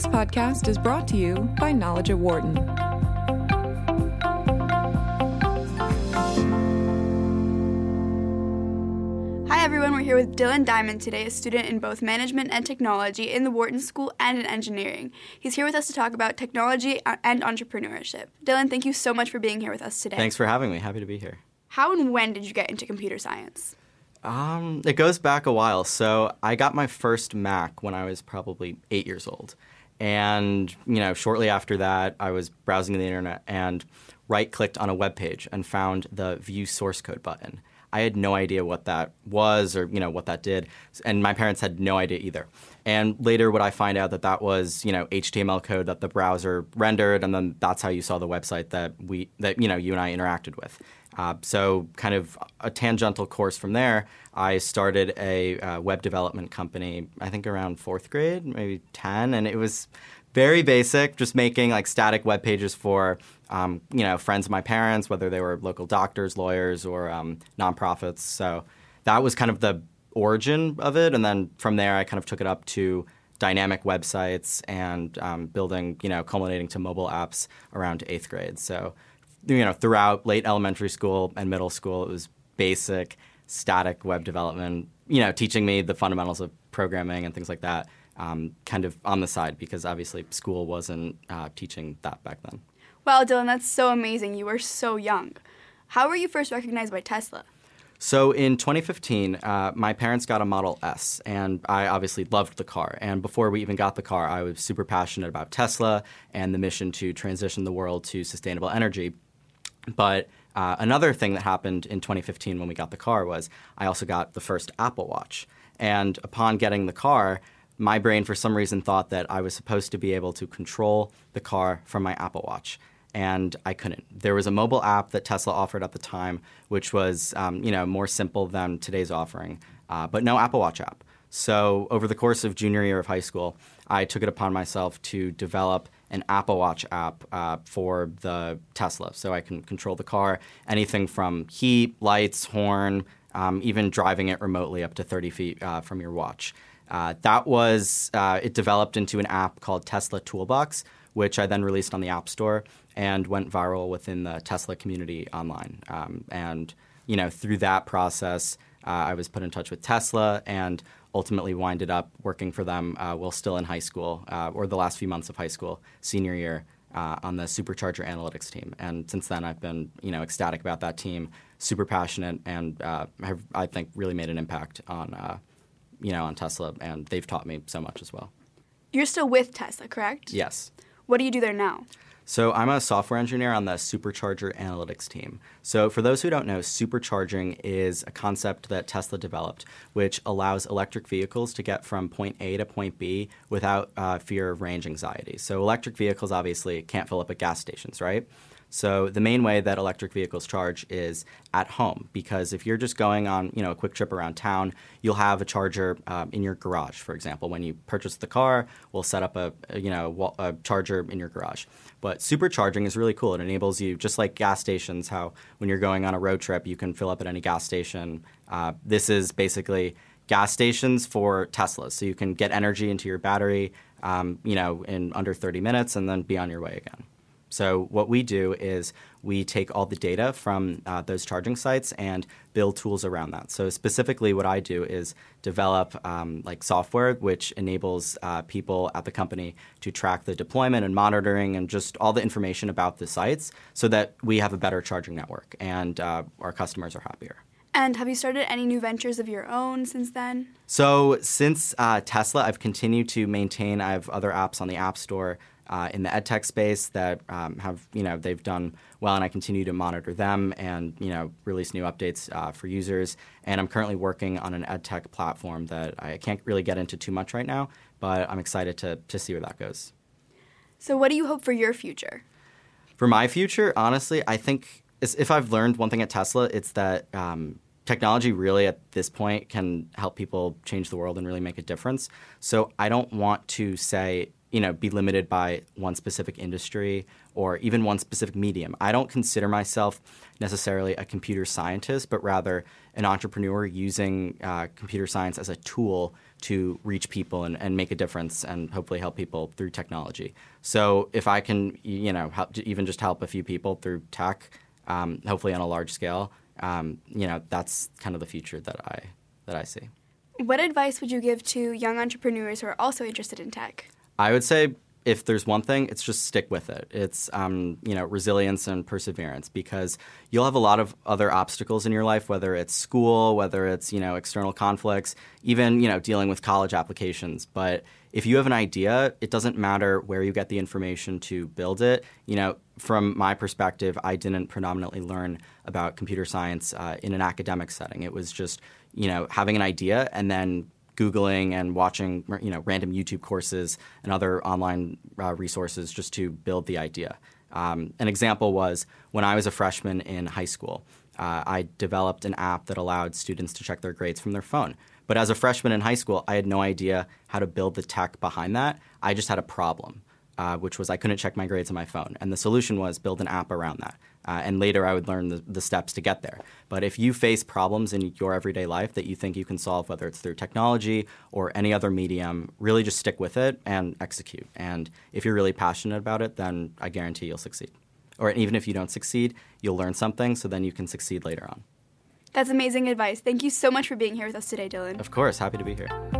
This podcast is brought to you by Knowledge at Wharton. Hi everyone, we're here with Dylan Diamond today, a student in both management and technology in the Wharton School and in engineering. He's here with us to talk about technology and entrepreneurship. Dylan, thank you so much for being here with us today. Thanks for having me. Happy to be here. How and when did you get into computer science? Um, it goes back a while. So I got my first Mac when I was probably eight years old. And, you know, shortly after that, I was browsing the internet and right clicked on a web page and found the view source code button. I had no idea what that was or, you know, what that did. And my parents had no idea either. And later would I find out that that was, you know, HTML code that the browser rendered. And then that's how you saw the website that we, that, you know, you and I interacted with. Uh, so, kind of a tangential course from there, I started a uh, web development company, I think around fourth grade, maybe 10. And it was very basic, just making like static web pages for, um, you know, friends of my parents, whether they were local doctors, lawyers, or um, nonprofits. So, that was kind of the origin of it. And then from there, I kind of took it up to dynamic websites and um, building, you know, culminating to mobile apps around eighth grade. So, you know, throughout late elementary school and middle school, it was basic static web development. You know, teaching me the fundamentals of programming and things like that. Um, kind of on the side because obviously school wasn't uh, teaching that back then. Wow, Dylan, that's so amazing. You were so young. How were you first recognized by Tesla? So in 2015, uh, my parents got a Model S, and I obviously loved the car. And before we even got the car, I was super passionate about Tesla and the mission to transition the world to sustainable energy. But uh, another thing that happened in 2015 when we got the car was I also got the first Apple Watch. And upon getting the car, my brain for some reason thought that I was supposed to be able to control the car from my Apple Watch. And I couldn't. There was a mobile app that Tesla offered at the time, which was um, you know more simple than today's offering, uh, but no Apple Watch app. So over the course of junior year of high school, I took it upon myself to develop an Apple Watch app uh, for the Tesla, so I can control the car, anything from heat, lights, horn, um, even driving it remotely up to 30 feet uh, from your watch. Uh, that was uh, it developed into an app called Tesla Toolbox, which I then released on the App Store and went viral within the Tesla community online. Um, and you know, through that process, uh, I was put in touch with Tesla and ultimately winded up working for them uh, while still in high school, uh, or the last few months of high school, senior year, uh, on the Supercharger Analytics team. And since then, I've been you know ecstatic about that team, super passionate, and uh, have I think really made an impact on uh, you know on Tesla, and they've taught me so much as well. You're still with Tesla, correct? Yes. What do you do there now? So I'm a software engineer on the Supercharger Analytics team. So for those who don't know, supercharging is a concept that Tesla developed, which allows electric vehicles to get from point A to point B without uh, fear of range anxiety. So electric vehicles obviously can't fill up at gas stations, right? So the main way that electric vehicles charge is at home because if you're just going on you know a quick trip around town, you'll have a charger um, in your garage. For example, when you purchase the car, we'll set up a, a you know a charger in your garage. But supercharging is really cool. It enables you just like gas stations. How when you're going on a road trip, you can fill up at any gas station. Uh, this is basically gas stations for Teslas, so you can get energy into your battery, um, you know, in under 30 minutes, and then be on your way again. So what we do is we take all the data from uh, those charging sites and build tools around that. So specifically, what I do is develop um, like software which enables uh, people at the company to track the deployment and monitoring and just all the information about the sites, so that we have a better charging network and uh, our customers are happier. And have you started any new ventures of your own since then? So since uh, Tesla, I've continued to maintain. I have other apps on the App Store uh, in the edtech space that um, have you know they've done well, and I continue to monitor them and you know release new updates uh, for users. And I'm currently working on an edtech platform that I can't really get into too much right now, but I'm excited to to see where that goes. So, what do you hope for your future? For my future, honestly, I think if I've learned one thing at Tesla, it's that. Um, technology really at this point can help people change the world and really make a difference. So I don't want to say you know, be limited by one specific industry or even one specific medium. I don't consider myself necessarily a computer scientist, but rather an entrepreneur using uh, computer science as a tool to reach people and, and make a difference and hopefully help people through technology. So if I can, you know, help, even just help a few people through tech, um, hopefully on a large scale, um, you know, that's kind of the future that I that I see. What advice would you give to young entrepreneurs who are also interested in tech? I would say if there's one thing, it's just stick with it. It's um, you know resilience and perseverance because you'll have a lot of other obstacles in your life, whether it's school, whether it's you know external conflicts, even you know dealing with college applications. But if you have an idea, it doesn't matter where you get the information to build it. You know, from my perspective, I didn't predominantly learn about computer science uh, in an academic setting. It was just you know having an idea and then Googling and watching you know random YouTube courses and other online uh, resources just to build the idea. Um, an example was when I was a freshman in high school, uh, I developed an app that allowed students to check their grades from their phone. But as a freshman in high school, I had no idea how to build the tech behind that. I just had a problem, uh, which was I couldn't check my grades on my phone. And the solution was build an app around that. Uh, and later I would learn the, the, steps to get there. But if you face problems in your everyday life that you think you can solve, whether it's through technology or any other medium, really just stick with it and execute. And if you're really passionate about it, then I guarantee you'll succeed. Or even if you don't succeed, you'll learn something so then you can succeed later on. That's amazing advice. Thank you so much for being here with us today, Dylan. Of course, happy to be here.